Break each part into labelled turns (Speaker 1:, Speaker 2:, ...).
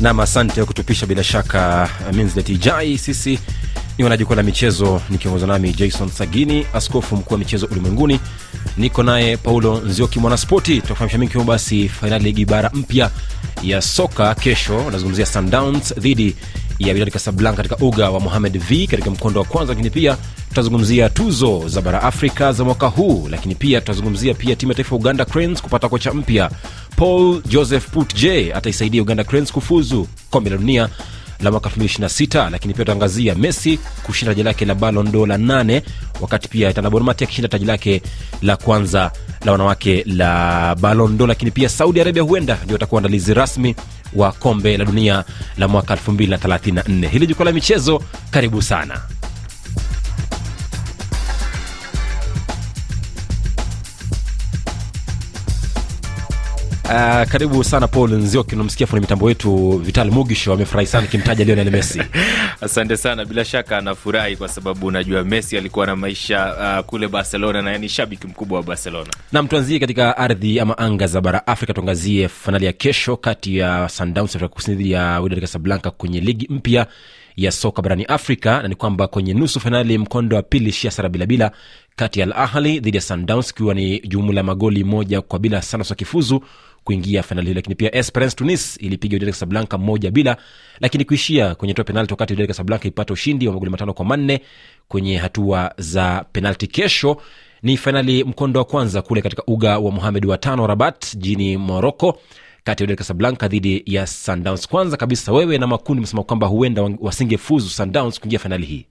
Speaker 1: nam asante kutupisha. Bila shaka minzletijai sisi ni wanajukwa la michezo nikiongozwa nami jason sagini askofu mkuu wa michezo ulimwenguni. Niko naye paulo nzioki mwanaspoti. Tuafahamisha mingi basi fainali ligi bara mpya ya soka kesho. Anazungumzia sundowns dhidi ya Wydad Casablanca katika uga wa Mohamed V katika mkondo wa kwanza, lakini pia tutazungumzia tuzo za bara Afrika za mwaka huu, lakini pia tutazungumzia pia timu ya taifa Uganda Cranes kupata kocha mpya. Paul Joseph Putje ataisaidia Uganda Cranes kufuzu kombe la dunia la mwaka 2026 lakini pia tutaangazia messi kushinda taji lake la Ballon d'Or la nane wakati pia tanabormati akishinda taji lake la kwanza la wanawake la Ballon d'Or. Lakini pia saudi arabia huenda ndio watakuwa waandalizi rasmi wa kombe la dunia la mwaka 2034 hili jukwaa la michezo karibu sana Uh, karibu sana paul nzioki unamsikia fundi mitambo wetu vital mugisho amefurahi sana kimtaja lionel messi.
Speaker 2: Asante sana bila shaka anafurahi kwa sababu unajua messi alikuwa na maisha uh, kule barcelona na ni shabiki mkubwa wa barcelona.
Speaker 1: Nam tuanzie katika ardhi ama anga za bara afrika tuangazie fainali ya kesho kati ya sundowns afrika kusini dhidi ya wydad casablanca kwenye ligi mpya ya soka barani afrika na ni kwamba kwenye nusu fainali mkondo wa pili shia sara bilabila kati ya al ahli dhidi ya sundowns ikiwa ni jumla magoli moja kwa bila sana wakifuzu kuingia fainali hiyo. Lakini pia esperance tunis ilipiga udel kasablanka moja bila lakini kuishia kwenye toa penalti wakati udel kasablanka ipata ushindi wa magoli matano kwa manne kwenye hatua za penalti kesho ni fainali mkondo wa kwanza kule katika uga wa muhamed wa tano rabat jini morocco kati ya Wydad kasablanka dhidi ya sundowns. Kwanza kabisa wewe na makundi mesema kwamba huenda wasingefuzu sundowns kuingia fainali hii?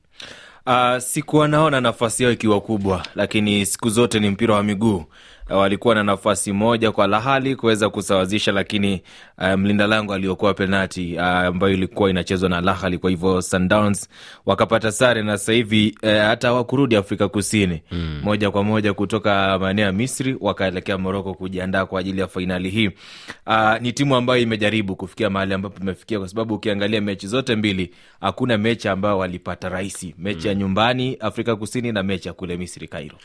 Speaker 2: Uh, sikuwa naona nafasi yao ikiwa kubwa, lakini siku zote ni mpira wa miguu walikuwa na nafasi moja kwa lahali kuweza kusawazisha, lakini uh, mlinda lango aliokoa penati uh, ambayo ilikuwa inachezwa na Lahali. Kwa hivyo Sundowns wakapata sare na sasa hivi uh, hata hawakurudi Afrika Kusini mm. moja kwa moja kutoka maeneo ya Misri wakaelekea Moroko kujiandaa kwa ajili ya fainali hii. Uh, ni timu ambayo imejaribu kufikia mahali ambapo imefikia, kwa sababu ukiangalia mechi zote mbili hakuna mechi ambayo walipata rahisi, mechi mm. ya nyumbani Afrika Kusini na mechi ya kule Misri Kairo.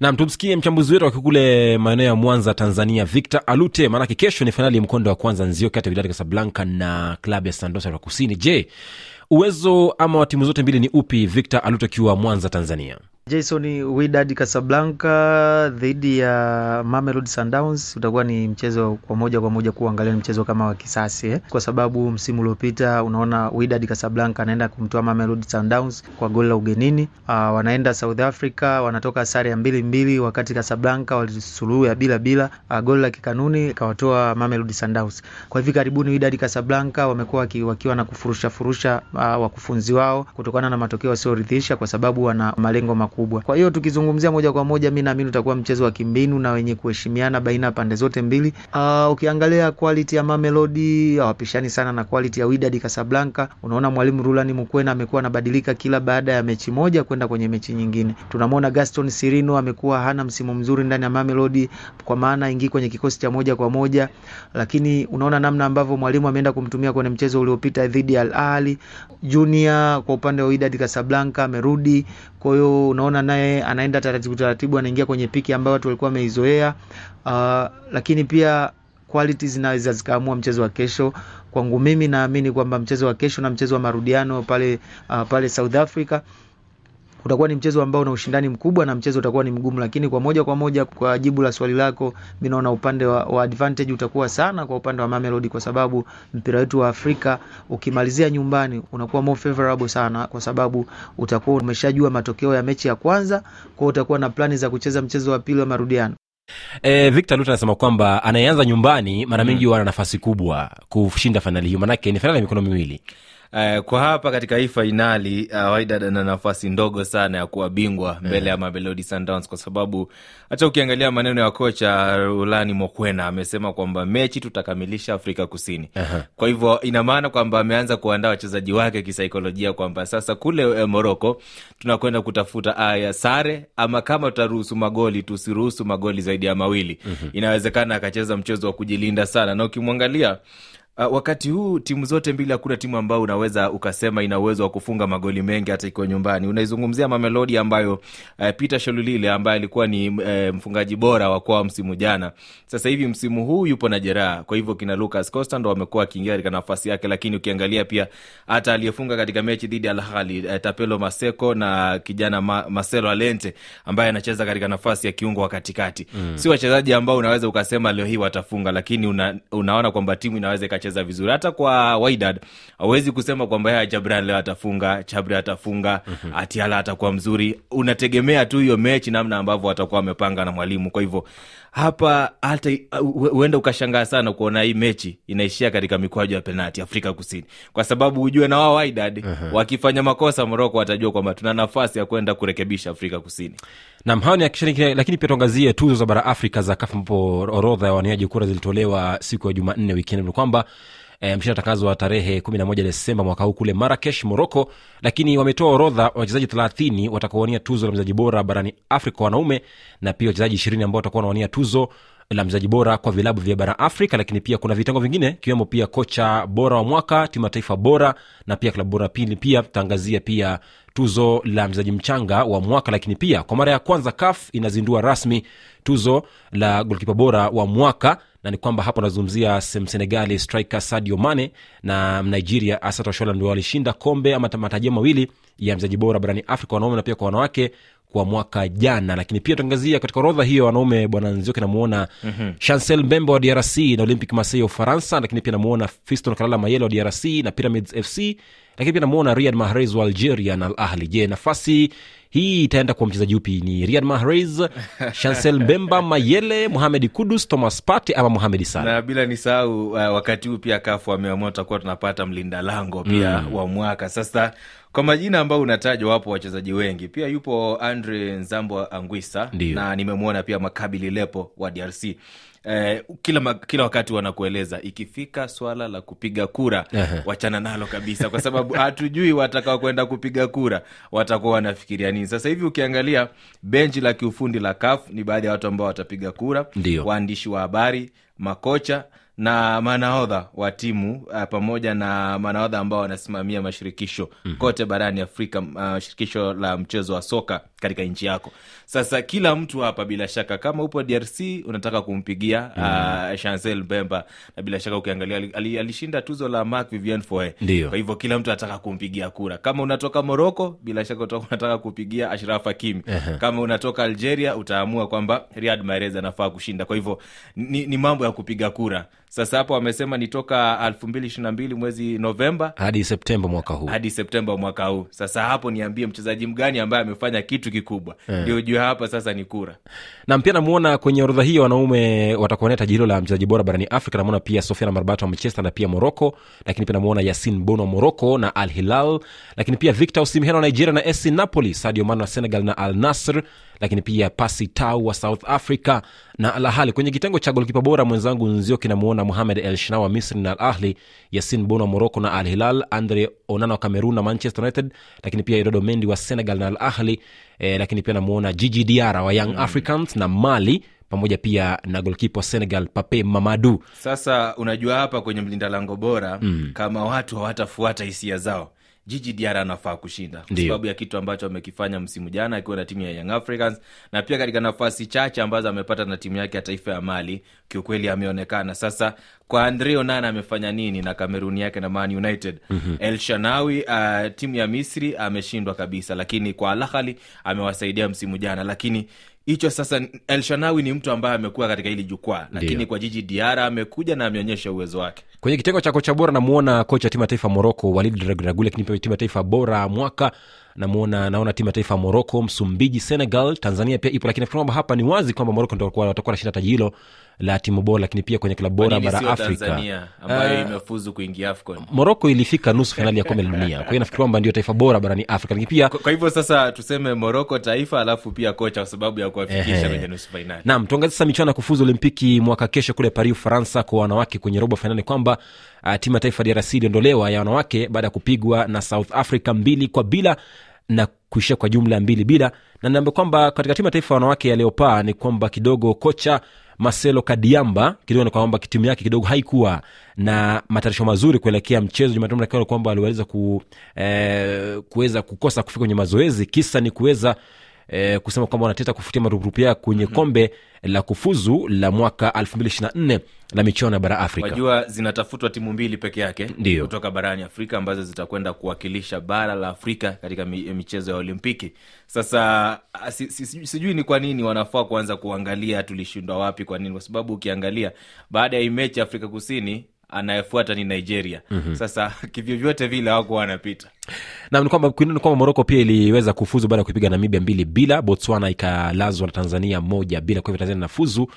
Speaker 1: Nam, tumsikie mchambuzi wetu akikule maeneo ya Mwanza, Tanzania, Victor Alute. Maanake kesho ni fainali ya mkondo wa kwanza nzio kati ya Wydad Casablanca na klabu ya Sandosa Afrika Kusini. Je, uwezo ama wa timu zote mbili ni upi? Victor Alute akiwa Mwanza, Tanzania.
Speaker 3: Jason, Wydad Casablanca dhidi ya Mamelodi Sundowns utakuwa ni mchezo kwa moja kwa moja kuangalia ni mchezo kama wa kisasi eh? Kwa sababu msimu uliopita unaona Wydad Casablanca anaenda kumtoa Mamelodi Sundowns kwa goli la ugenini. Uh, wanaenda South Africa wanatoka sare ya mbili mbili, wakati Casablanca walisuluhu ya bila bila. Uh, goli la kikanuni ikawatoa Mamelodi Sundowns. Kwa hivi karibuni Wydad Casablanca wamekuwa wakiwa na kufurusha furusha uh, wakufunzi wao kutokana na matokeo wasioridhisha, kwa sababu wana malengo makubwa. Kwa hiyo tukizungumzia moja kwa moja, mi naamini utakuwa mchezo wa kimbinu na wenye kuheshimiana baina ya pande zote mbili. Uh, ukiangalia quality ya Mamelodi hawapishani sana na quality ya Wydad Casablanca. Unaona mwalimu Rulani Mukwena amekuwa anabadilika kila baada ya mechi moja kwenda kwenye mechi nyingine. Tunamwona Gaston Sirino amekuwa hana msimu mzuri ndani ya Mamelodi, kwa maana ingii kwenye kikosi cha moja kwa moja, lakini unaona namna ambavyo mwalimu ameenda kumtumia kwenye mchezo uliopita dhidi ya Al Ahly. Junior kwa upande wa Wydad Casablanca amerudi, kwa hiyo unaona naye anaenda taratibu taratibu, anaingia kwenye piki ambayo watu walikuwa wameizoea. Uh, lakini pia quality zinaweza zikaamua mchezo wa kesho. Kwangu mimi naamini kwamba mchezo wa kesho na mchezo wa marudiano pale, uh, pale South Africa utakuwa ni mchezo ambao una ushindani mkubwa na mchezo utakuwa ni mgumu, lakini kwa moja kwa moja, kwa jibu la swali lako, mi naona upande wa, wa advantage utakuwa sana kwa upande wa Mamelodi, kwa sababu mpira wetu wa Afrika ukimalizia nyumbani unakuwa more favorable sana, kwa sababu utakuwa umeshajua matokeo ya mechi ya kwanza, kwa utakuwa na plani za kucheza mchezo wa pili wa marudiano.
Speaker 1: E, Victor Lut anasema kwamba anayeanza nyumbani mara mingi huwa mm. na nafasi kubwa kushinda fainali hiyo, manake ni fainali ya mikono miwili.
Speaker 2: Uh, kwa hapa katika hii fainali uh, Wydad ana nafasi ndogo sana ya kuwa bingwa mbele yeah, ya Mamelodi Sundowns kwa sababu hata ukiangalia maneno ya kocha Rulani Mokwena amesema kwamba mechi tutakamilisha Afrika Kusini. uh-huh. Kwa hivyo ina maana kwamba ameanza kuandaa wachezaji wake kisaikolojia kwamba sasa kule eh, Moroko tunakwenda kutafuta aya sare, ama kama tutaruhusu magoli tusiruhusu magoli zaidi ya mawili. uh-huh. Inawezekana akacheza mchezo wa kujilinda sana, na ukimwangalia Uh, wakati huu timu zote mbili hakuna timu ambayo unaweza ukasema ina uwezo wa kufunga magoli mengi hata ikiwa nyumbani. Unaizungumzia mamelodi ambayo uh, peter sholulile ambaye alikuwa ni uh, mfungaji bora wa kwao msimu jana. Sasa hivi msimu huu yupo na jeraha. Kwa hivyo kina lucas costa ndo wamekuwa akiingia katika nafasi yake lakini ukiangalia pia hata aliyefunga katika mechi dhidi ya alhali uh, tapelo maseko na kijana ma, marcelo alente ambaye anacheza katika nafasi ya kiungo wa katikati. Mm. si wachezaji ambao unaweza ukasema leo hii watafunga lakini una, unaona kwamba timu inaweza ikacheza vizuri. Hata kwa Wydad hauwezi kusema kwamba ya Jabran leo atafunga Chabri atafunga mm-hmm. Atiala atakuwa mzuri. Unategemea tu hiyo mechi namna ambavyo watakuwa wamepanga na mwalimu. Kwa hivyo hapa hata huenda ukashangaa sana kuona hii mechi inaishia katika mikwaju ya penalti Afrika Kusini, kwa sababu hujue na wao Wydad uh-huh. wakifanya makosa Moroko watajua kwamba tuna nafasi ya kwenda kurekebisha Afrika Kusini.
Speaker 1: nam hayo ni akishiriki lakini pia tuangazie tuzo za bara afrika za kafu ambapo orodha ya waniaji kura zilitolewa siku ya jumanne wikendi ni kwamba e, mshindi atangazwa tarehe 11 desemba mwaka huu kule marakesh moroko lakini wametoa orodha wachezaji 30 watakaowania tuzo la mchezaji bora barani afrika wanaume na pia wachezaji ishirini ambao watakuwa wanawania tuzo la mchezaji bora kwa vilabu vya bara afrika. Lakini pia kuna vitengo vingine ikiwemo pia kocha bora wa mwaka timu ya taifa bora na pia klabu bora pili pia tutaangazia pia tuzo la mchezaji mchanga wa mwaka. Lakini pia kwa mara ya kwanza caf inazindua rasmi tuzo la golkipa bora wa mwaka na ni kwamba hapo anazungumzia msenegali striker sadio mane na nigeria asat washola ndio walishinda kombe ama matajia mawili ya mchezaji bora barani afrika wanaume na pia kwa wanawake kwa mwaka jana lakini pia tuangazia katika orodha hiyo wanaume bwana nzioke namuona mm-hmm. chancel mbembe wa drc na olympic marseille ya ufaransa lakini pia namuona fiston kalala mayele wa drc na pyramids fc lakini pia namuona riad mahrez wa algeria na al ahli je nafasi hii itaenda kwa mchezaji upi? Ni riad mahrez chancel mbemba mayele muhamed kudus thomas pate ama muhamed sana
Speaker 2: na bila nisahau uh, wakati huu pia kafu ameamua tutakuwa tunapata mlinda lango pia mm. wa mwaka. Sasa kwa majina ambayo unatajwa wapo wachezaji wengi. Pia yupo andre nzambo angwisa
Speaker 1: Ndiyo.
Speaker 2: na nimemwona pia makabili lepo wa drc Eh, kila, ma- kila wakati wanakueleza ikifika swala la kupiga kura
Speaker 1: Ehe.
Speaker 2: wachana nalo kabisa kwa sababu hatujui watakao kwenda kupiga kura watakuwa wanafikiria nini sasa hivi ukiangalia benchi la kiufundi la kaf ni baadhi ya watu ambao watapiga kura
Speaker 1: Ndiyo.
Speaker 2: waandishi wa habari makocha na manaodha wa timu uh, pamoja na manaodha ambao wanasimamia mashirikisho mm-hmm. kote barani afrika uh, shirikisho la mchezo wa soka katika nchi yako. Sasa kila mtu hapa bila shaka kama upo drc unataka kumpigia mm-hmm. uh, chancel mbemba. Na bila shaka ukiangalia ali- ali- alishinda tuzo la mark vivien foe.
Speaker 1: Ndiyo.
Speaker 2: kwa hivyo kila mtu anataka kumpigia kura. Kama unatoka moroko bila shaka unataka kupigia ashraf hakimi. Kama unatoka algeria utaamua kwamba riad mahrez anafaa kushinda. Kwa hivyo ni, ni mambo ya kupiga kura. Sasa hapo wamesema ni toka elfu mbili ishiri na mbili mwezi novemba
Speaker 1: hadi septemba mwaka huu.
Speaker 2: hadi septemba mwaka huu. Sasa hapo niambie mchezaji mgani ambaye amefanya kitu kikubwa. Ndio jua hapa sasa ni kura.
Speaker 1: Nam pia namuona kwenye orodha hiyo wanaume watakuonea taji hilo la mchezaji bora barani afrika. Namuona pia sofiana marbato wa manchester na pia morocco lakini pia namuona yasin bono wa morocco na al hilal lakini pia victor osimhen wa nigeria na sc napoli sadio mano wa senegal na al nasr lakini pia pasi tau wa south africa na al kwenye kitengo cha golkipa bora mwenzangu nzioki namuona muhamed el shina wa misri na al ahli yasin bon wa morocco na al hilal andre onana wa cameroon na manchester united lakini pia idodo mendi wa senegal na al ahli eh, lakini pia namuona jiji diara wa young mm. africans na mali pamoja pia na golkipa wa senegal pape mamadu
Speaker 2: sasa unajua hapa kwenye mlinda lango bora mm. kama watu hawatafuata hisia zao jiji diara anafaa kushinda kwa sababu ya kitu ambacho amekifanya msimu jana akiwa na timu ya young africans na pia katika nafasi chache ambazo amepata na timu yake ya taifa ya mali kiukweli ameonekana. Sasa kwa andre onana amefanya nini na kameruni yake na man united? Mm-hmm. el shanawi uh, timu ya misri ameshindwa kabisa lakini kwa alahali amewasaidia msimu jana lakini hicho sasa Elshanawi ni mtu ambaye amekuwa katika hili jukwaa lakini
Speaker 1: Dio.
Speaker 2: kwa jiji diara amekuja na ameonyesha uwezo wake
Speaker 1: kwenye kitengo cha kocha bora namuona kocha timu ya taifa moroko walid regragul lakini pia timu ya taifa bora mwaka namuona naona timu ya taifa ya moroko msumbiji senegal tanzania pia ipo lakini nafikiri kwamba hapa ni wazi kwamba moroko ndo watakuwa nashinda taji hilo la timu bora lakini pia kwenye klabu bora bara afrika.
Speaker 2: Afcon.
Speaker 1: Moroko ilifika nusu fainali ya kombe la dunia. Kwa hiyo nafikiri kwamba ndio taifa bora barani afrika lakini pia
Speaker 2: kwa kwa hivyo sasa tuseme moroko taifa alafu pia kocha kwa sababu ya kuwafikisha kwenye nusu fainali
Speaker 1: nam tuangazie sasa michuano ya kufuzu olimpiki mwaka kesho kule paris ufaransa kwa wanawake kwenye robo fainali kwamba timu ya taifa drc iliondolewa ya wanawake baada ya kupigwa na south africa mbili kwa bila na kuishia kwa jumla mbili bila. Na niambia kwamba katika timu ya taifa wanawake ya leopaa ni kwamba kidogo kocha marcelo kadiamba kidogo ni kwamba timu yake kidogo haikuwa na matayarisho mazuri kuelekea mchezo. Jumatano kwamba waliweza ku, eh, kuweza kukosa kufika kwenye mazoezi. Kisa ni kuweza eh, kusema kwamba wanateta kufutia marupurupu yao kwenye mm-hmm. kombe la kufuzu la mwaka 224 la michuano ya bara afrika
Speaker 2: wajua zinatafutwa timu mbili peke yake
Speaker 1: Ndiyo.
Speaker 2: kutoka barani afrika ambazo zitakwenda kuwakilisha bara la afrika katika michezo ya olimpiki sasa ah, si, si, si, sijui ni kwa nini wanafaa kuanza kuangalia tulishindwa wapi kwa nini kwa sababu ukiangalia baada ya hii mechi afrika kusini anayefuata ni nigeria mm-hmm. sasa kivyovyote vile hawakuwa wanapita
Speaker 1: na ni kwamba ni kwamba moroko pia iliweza kufuzu baada ya kuipiga namibia mbili bila botswana ikalazwa na tanzania moja bila. Kwa hivyo tanzania inafuzu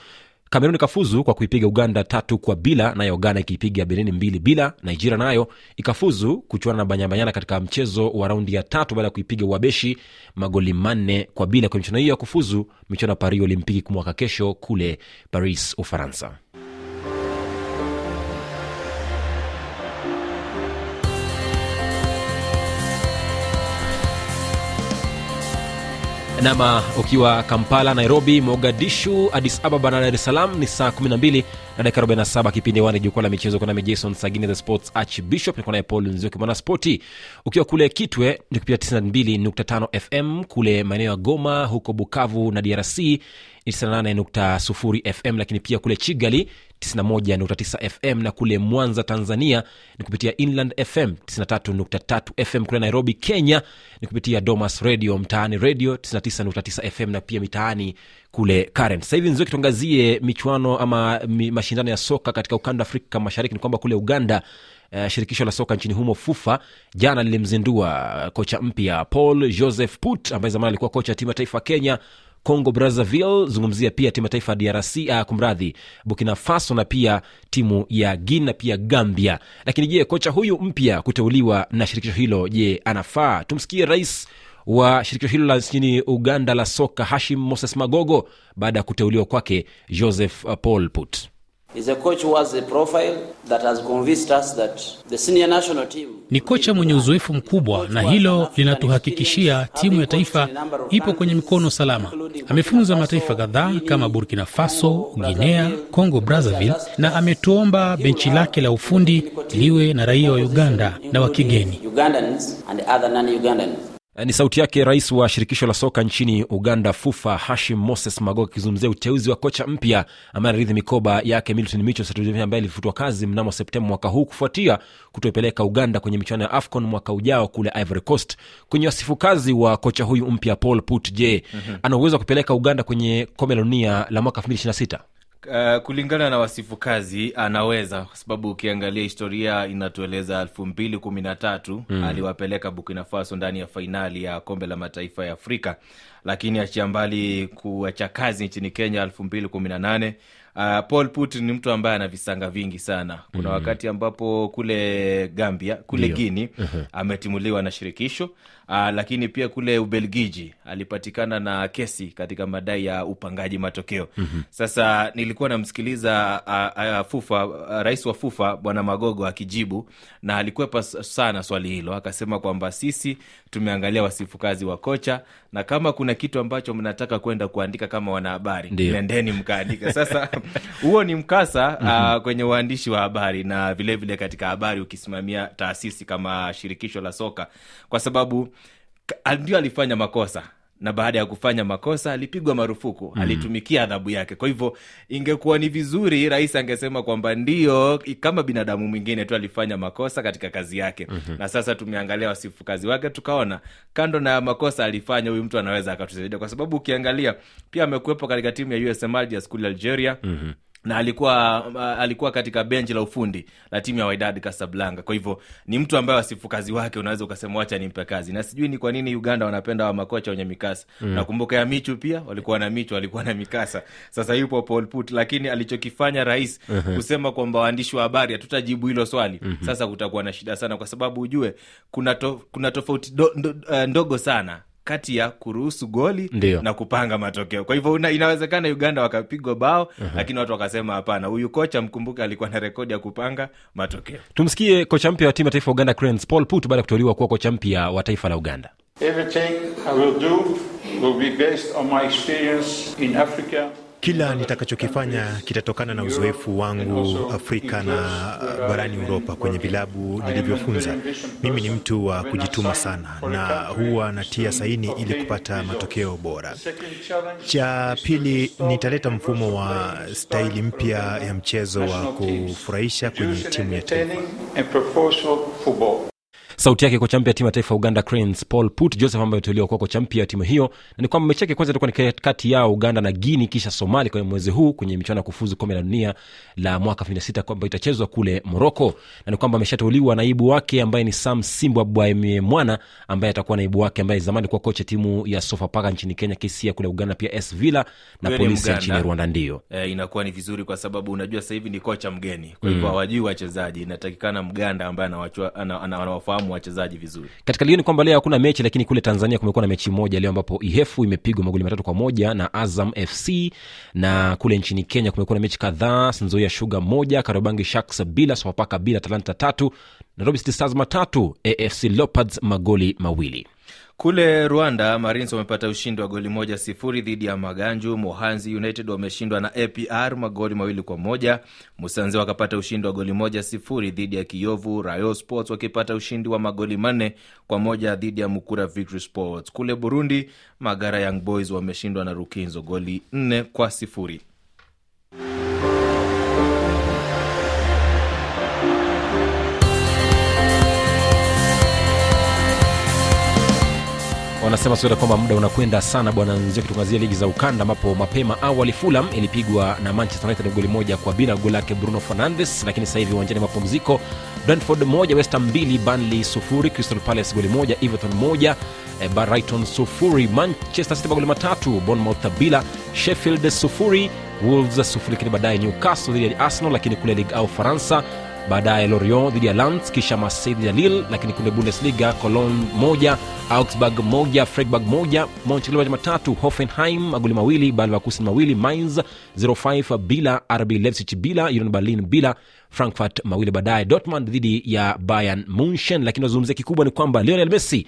Speaker 1: kamerun ikafuzu kwa kuipiga uganda tatu kwa bila nayo ghana ikiipiga benini mbili bila nigeria nayo ikafuzu kuchuana na banyabanyana katika mchezo wa raundi ya tatu baada ya kuipiga uabeshi magoli manne kwa bila. Kwenye michuano hiyo ya kufuzu michuano ya paris olimpiki mwaka kesho kule paris ufaransa nama ukiwa kampala nairobi mogadishu adis ababa na dar es salaam ni saa 12 na dakika 47 kipindi wani jukwaa la michezo kunami jason sagini the sports archbishop niko naye paul nzioki mwana spoti ukiwa kule kitwe ni kupitia 92.5 fm kule maeneo ya goma huko bukavu na drc ni 98.0 fm lakini pia kule chigali 91.9 fm na kule mwanza tanzania ni kupitia inland fm 93.3 fm kule nairobi kenya ni kupitia domas radio mtaani radio 99.9 fm na pia mitaani kule karen. Sasa hivi nzioki tuangazie michuano ama mashindano ya soka katika ukanda afrika mashariki. Ni kwamba kule uganda Uh, shirikisho la soka nchini humo fufa jana lilimzindua kocha mpya paul joseph put ambaye zamani alikuwa kocha timu ya taifa kenya congo brazzaville zungumzia pia timu ya taifa ya drc uh, kumradhi burkina faso na pia timu ya guina na pia gambia. Lakini je kocha huyu mpya kuteuliwa na shirikisho hilo je anafaa? Tumsikie rais wa shirikisho hilo la nchini uganda la soka hashim moses magogo baada ya kuteuliwa kwake joseph uh, paul put
Speaker 4: He's a coach who has a profile that has convinced us that the senior national team
Speaker 5: Ni kocha mwenye uzoefu mkubwa na hilo linatuhakikishia timu ya taifa ipo kwenye mikono salama. Amefunza mataifa kadhaa kama Burkina Faso, Guinea, Congo Brazzaville na ametuomba benchi lake la ufundi liwe na raia wa Uganda na wa kigeni.
Speaker 1: Eh, ni sauti yake rais wa shirikisho la soka nchini uganda fufa hashim moses magogo akizungumzia uteuzi wa kocha mpya ambaye anarithi mikoba yake milton Micho ambaye alifutwa kazi mnamo septemba mwaka huu kufuatia kutoipeleka uganda kwenye michuano ya afcon mwaka ujao kule ivory coast kwenye wasifu kazi wa kocha huyu mpya paul put je mm-hmm. ana uwezo wa kupeleka uganda kwenye kombe la dunia la mwaka 226
Speaker 2: Uh, kulingana na wasifu kazi anaweza kwa sababu ukiangalia historia inatueleza elfu mbili kumi na tatu mm. aliwapeleka burkina faso ndani ya fainali ya kombe la mataifa ya afrika lakini achia mbali kuacha kazi nchini kenya elfu mbili kumi na nane Uh, paul Putin ni mtu ambaye ana visanga vingi sana kuna mm. wakati ambapo kule gambia kule guini uh-huh. ametimuliwa na shirikisho uh, lakini pia kule ubelgiji alipatikana na kesi katika madai ya upangaji matokeo. Mm-hmm. sasa nilikuwa namsikiliza uh, uh, fufa uh, rais wa fufa bwana magogo akijibu na alikwepa sana swali hilo. Akasema kwamba sisi tumeangalia wasifukazi wa kocha na kama kuna kitu ambacho mnataka kwenda kuandika kama wanahabari nendeni mkaandika sasa huo ni mkasa mm-hmm. uh, kwenye uandishi wa habari na vilevile vile katika habari ukisimamia taasisi kama shirikisho la soka. Kwa sababu ndio alifanya makosa. Na baada ya kufanya makosa alipigwa marufuku. Mm. alitumikia adhabu yake. Kwa hivyo ingekuwa ni vizuri rais angesema kwamba ndio kama binadamu mwingine tu alifanya makosa katika kazi yake. Mm-hmm. na sasa tumeangalia wasifu kazi wake tukaona kando na makosa alifanya huyu mtu anaweza akatusaidia. Kwa sababu ukiangalia pia amekuwepo katika timu ya usm ya skuli algeria. Mm-hmm na alikuwa uh, alikuwa katika benchi la ufundi la timu ya Wydad Casablanca. Kwa hivyo ni mtu ambaye wasifukazi wake unaweza ukasema wacha nimpe kazi, na sijui ni kwa nini Uganda wanapenda wa makocha wenye mikasa mm. Nakumbuka ya Michu pia walikuwa na Michu, walikuwa na mikasa. Sasa yupo Paul Put, lakini alichokifanya rais uh-huh. kusema kwamba waandishi wa habari hatutajibu hilo swali mm -hmm. Sasa kutakuwa na shida sana, kwa sababu ujue kuna, to, kuna tofauti do, do, uh, ndogo sana kati ya kuruhusu goli
Speaker 1: Ndiyo.
Speaker 2: na kupanga matokeo. Kwa hivyo inawezekana uganda wakapigwa bao uh-huh. lakini watu wakasema hapana. Huyu kocha mkumbuke alikuwa na rekodi ya kupanga matokeo.
Speaker 1: Tumsikie kocha mpya wa timu ya taifa ya uganda cranes paul put baada ya kuteuliwa kuwa kocha mpya wa taifa la uganda.
Speaker 6: Everything I will do will be based on my experience in Africa Kila nitakachokifanya kitatokana na uzoefu wangu Afrika na barani Uropa kwenye vilabu nilivyofunza. Mimi ni mtu wa kujituma sana na huwa natia saini ili kupata matokeo bora. Cha pili, nitaleta mfumo wa staili mpya ya mchezo wa kufurahisha kwenye timu ya taifa.
Speaker 1: Sauti yake kocha mpya timu ya taifa uganda cranes paul put. Joseph ambaye aliteuliwa kuwa kocha mpya timu hiyo. Na ni kwamba mechi yake kwanza itakuwa ni kati yao uganda na guini kisha somali kwenye mwezi huu kwenye michuano ya kufuzu kombe la dunia la mwaka 26 kwamba itachezwa kule moroko na ni kwamba ameshateuliwa naibu wake ambaye ni sam simbwa bwaemie mwana ambaye atakuwa naibu wake ambaye zamani kuwa kocha timu ya sofapaka nchini kenya kisia kule uganda pia s villa na polisi nchini rwanda ndio.
Speaker 2: E, inakuwa ni vizuri kwa sababu unajua sasa hivi ni kocha mgeni. Kwa hivyo hawajui wachezaji. Inatakikana mganda ambaye anawachua- ana- wachezaji vizuri.
Speaker 1: Katika ligi ni kwamba leo hakuna mechi lakini kule tanzania kumekuwa na mechi moja leo ambapo ihefu imepigwa magoli matatu kwa moja na azam fc na kule nchini kenya kumekuwa na mechi kadhaa sinzoia shuga moja karobangi shaks bila sofapaka bila talanta tatu nairobi city stars matatu afc leopards magoli mawili
Speaker 2: kule rwanda marines wamepata ushindi wa goli moja sifuri dhidi ya maganju. Mohanzi united wameshindwa na apr magoli mawili kwa moja. Musanze wakapata ushindi wa goli moja sifuri dhidi ya kiyovu. Rayo sports wakipata ushindi wa magoli manne kwa moja dhidi ya mukura victory sports. Kule burundi magara young boys wameshindwa na rukinzo goli nne kwa sifuri
Speaker 1: wanasema soda kwamba muda unakwenda sana bwana nzio kitungazia ligi za ukanda ambapo mapema awali fulam ilipigwa na manchester united goli moja kwa bila goli lake bruno fernandes lakini sasa hivi uwanjani mapumziko brentford moja westham mbili banley sufuri crystal palace goli moja everton moja eh, brighton sufuri manchester city magoli matatu bournemouth bila sheffield sufuri wolves sufuri lakini baadaye newcastle dhidi ya arsenal lakini kule ligue au faransa baadaye lorion dhidi ya lans kisha marseille dhidi ya lille lakini kule bundesliga cologne moja augsburg moja freiburg moja monchengladbach matatu hoffenheim magoli mawili balvakusin mawili mainz 05 bila rb leipzig bila union berlin bila frankfurt mawili baadaye dortmund dhidi ya bayern munchen. Lakini wazungumzia kikubwa ni kwamba lionel messi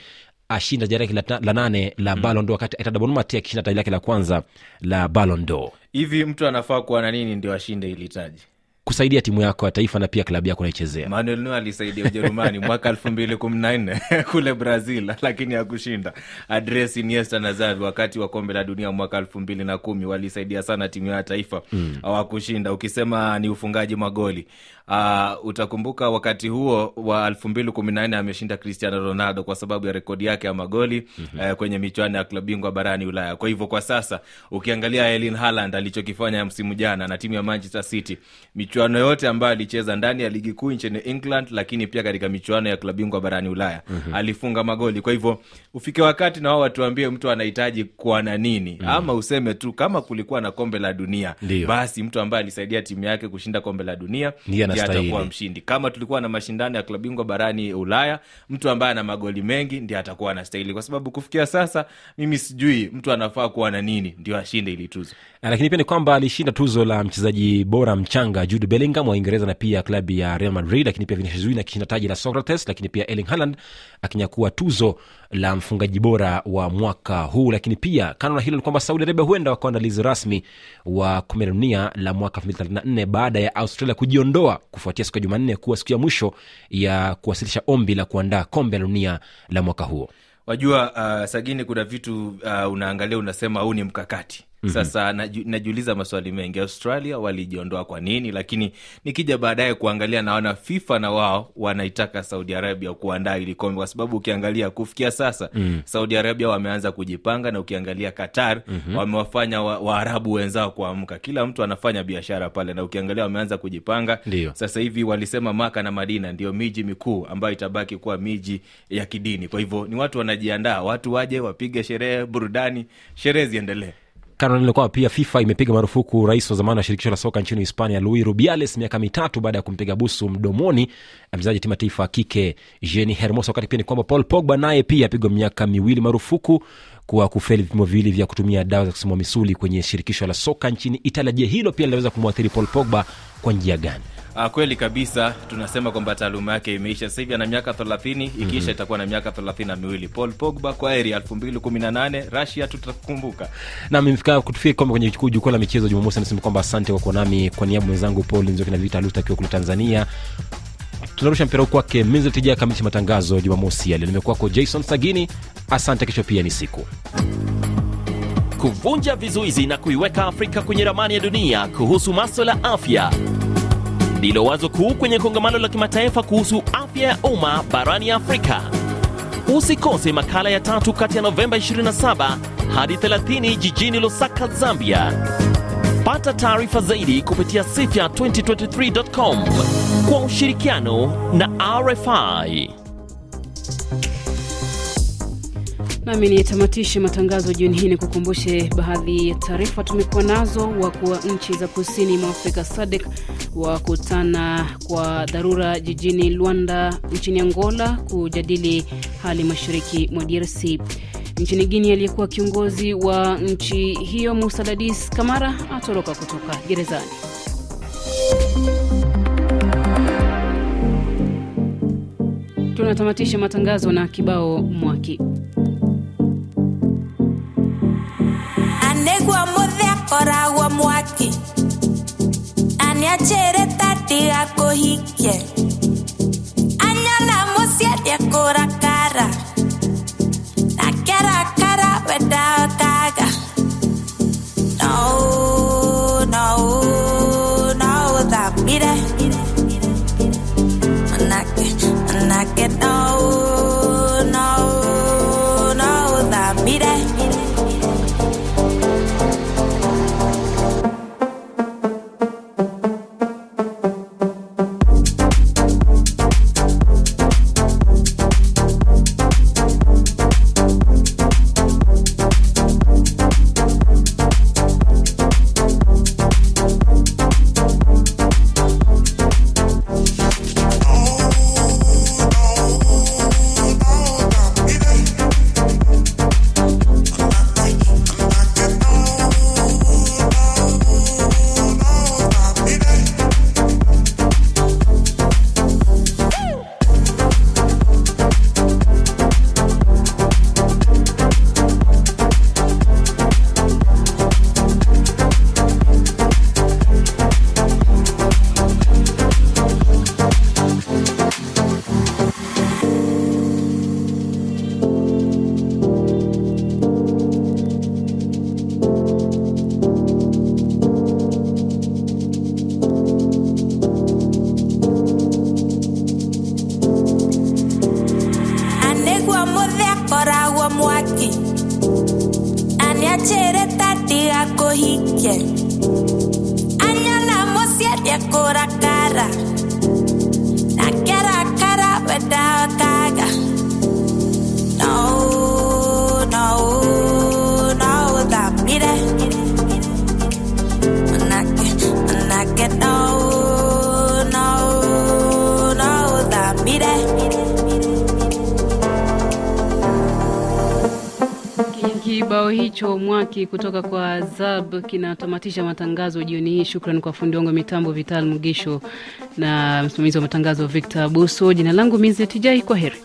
Speaker 1: ashinda taji lake la, la nane la mm. balondo wakati Bonmati akishinda taji lake la kwanza la balondo
Speaker 2: hivi mtu anafaa kuwa na nini ndio ashinde hili taji
Speaker 1: kusaidia timu yako ya taifa na pia klabu yako naichezea
Speaker 2: manuel neuer alisaidia ujerumani mwaka elfu mbili kumi na nne kule brazil lakini hakushinda. Andres iniesta na zavi wakati wa kombe la dunia mwaka elfu mbili na kumi walisaidia sana timu ya taifa. Hawakushinda. Ukisema ni ufungaji magoli uh, utakumbuka wakati huo wa elfu mbili kumi na nne ameshinda cristiano ronaldo kwa sababu ya rekodi yake ya magoli mm-hmm. uh, kwenye michuano ya klabu bingwa barani ulaya kwa hivyo kwa sasa ukiangalia elin haland alichokifanya msimu jana na timu ya manchester city michuano yote ambayo alicheza ndani ya ligi kuu nchini england lakini pia katika michuano ya klabu bingwa barani ulaya mm-hmm. alifunga magoli kwa hivyo ufike wakati na wao watuambie mtu anahitaji kuwa na nini mm-hmm. ama useme tu kama kulikuwa na kombe la dunia
Speaker 1: Ndiyo.
Speaker 2: basi mtu ambaye alisaidia timu yake kushinda kombe la dunia
Speaker 1: Ndiye
Speaker 2: ndiye atakuwa mshindi. Kama tulikuwa na mashindano ya klabu bingwa barani ulaya mtu ambaye ana magoli mengi ndiye atakuwa anastahili. Kwa sababu kufikia sasa mimi sijui mtu anafaa kuwa na nini ndio ashinde ili tuzo.
Speaker 1: Lakini pia ni kwamba alishinda tuzo la mchezaji bora mchanga jude bellingham wa uingereza na pia klabu ya real madrid lakini pia vinicius junior akishinda taji la socrates lakini pia erling haaland akinyakua tuzo la mfungaji bora wa mwaka huu. Lakini pia kando na hilo ni kwamba saudi arabia huenda wakaandalizi rasmi wa kombe la dunia la mwaka 234 baada ya australia kujiondoa kufuatia siku ya jumanne kuwa siku ya mwisho ya kuwasilisha ombi la kuandaa kombe la dunia la mwaka huo.
Speaker 2: Wajua uh, sagini kuna vitu uh, unaangalia unasema huu ni mkakati mm-hmm. sasa naju, najiuliza maswali mengi australia walijiondoa kwa nini lakini nikija baadaye kuangalia naona fifa na wao wanaitaka saudi arabia kuandaa ili kombe kwa sababu ukiangalia kufikia sasa mm. saudi arabia wameanza kujipanga na ukiangalia qatar mm-hmm. wamewafanya wa- waarabu wenzao kuamka kila mtu anafanya biashara pale na ukiangalia wameanza kujipanga
Speaker 1: Ndiyo.
Speaker 2: sasa hivi walisema maka na madina ndio miji mikuu ambayo itabaki kuwa miji ya kidini kwa hivyo ni watu wanajiandaa watu waje wapige sherehe burudani sherehe ziendelee
Speaker 1: kando hilo kwamba pia fifa imepiga marufuku rais wa zamani wa shirikisho la soka nchini hispania Luis rubiales miaka mitatu baada ya kumpiga busu mdomoni mchezaji timu ya taifa kike jeni hermos wakati pia ni kwamba paul pogba naye pia apigwa miaka miwili marufuku kwa kufeli vipimo viwili vya kutumia dawa za kusimua misuli kwenye shirikisho la soka nchini italia. Je hilo pia linaweza kumwathiri paul pogba kwa njia gani
Speaker 2: Uh, kweli kabisa tunasema kwamba taaluma yake imeisha. Sasa hivi ana miaka 30 ikiisha mm-hmm. itakuwa na miaka 32. na miwili. Paul pogba kwa heri 2018 russia tutakumbuka.
Speaker 1: Na mimfika kutufika kwamba kwenye jukwaa la michezo jumamosi anasema kwamba asante kwa kuwa nami. Kwa niaba mwenzangu paul nzoki na vita luta akiwa kule tanzania tunarusha mpira huu kwake minzletija kamilisha matangazo jumamosi yale. Kwa jason sagini asante kesho pia ni siku.
Speaker 7: Kuvunja vizuizi na kuiweka Afrika kwenye ramani ya dunia kuhusu masuala ya afya ndilo wazo kuu kwenye kongamano la kimataifa kuhusu afya ya umma barani Afrika. Usikose makala ya tatu kati ya Novemba 27 hadi 30 jijini Lusaka, Zambia. Pata taarifa zaidi kupitia sifya2023.com kwa ushirikiano na RFI.
Speaker 8: Nami nitamatishe matangazo jioni hii ni kukumbushe baadhi ya taarifa tumekuwa nazo. Wakuu wa nchi za kusini mwa Afrika SADC wakutana kwa dharura jijini Luanda nchini Angola kujadili hali mashariki mwa DRC. Nchini Guinea, aliyekuwa kiongozi wa nchi hiyo Musa Dadis Kamara atoroka kutoka gerezani. Tunatamatisha matangazo na kibao mwaki
Speaker 9: agua mwaki. Ania chere tati ako hikye anyala mosiete kora cara na cara cara weda kaga no no no that mire
Speaker 8: Kibao hicho mwaki kutoka kwa Zab kinatamatisha matangazo jioni hii. Shukran kwa fundi wangu mitambo Vital Mugisho na msimamizi wa matangazo Victor Buso. Jina langu Mizi Jai, kwa heri.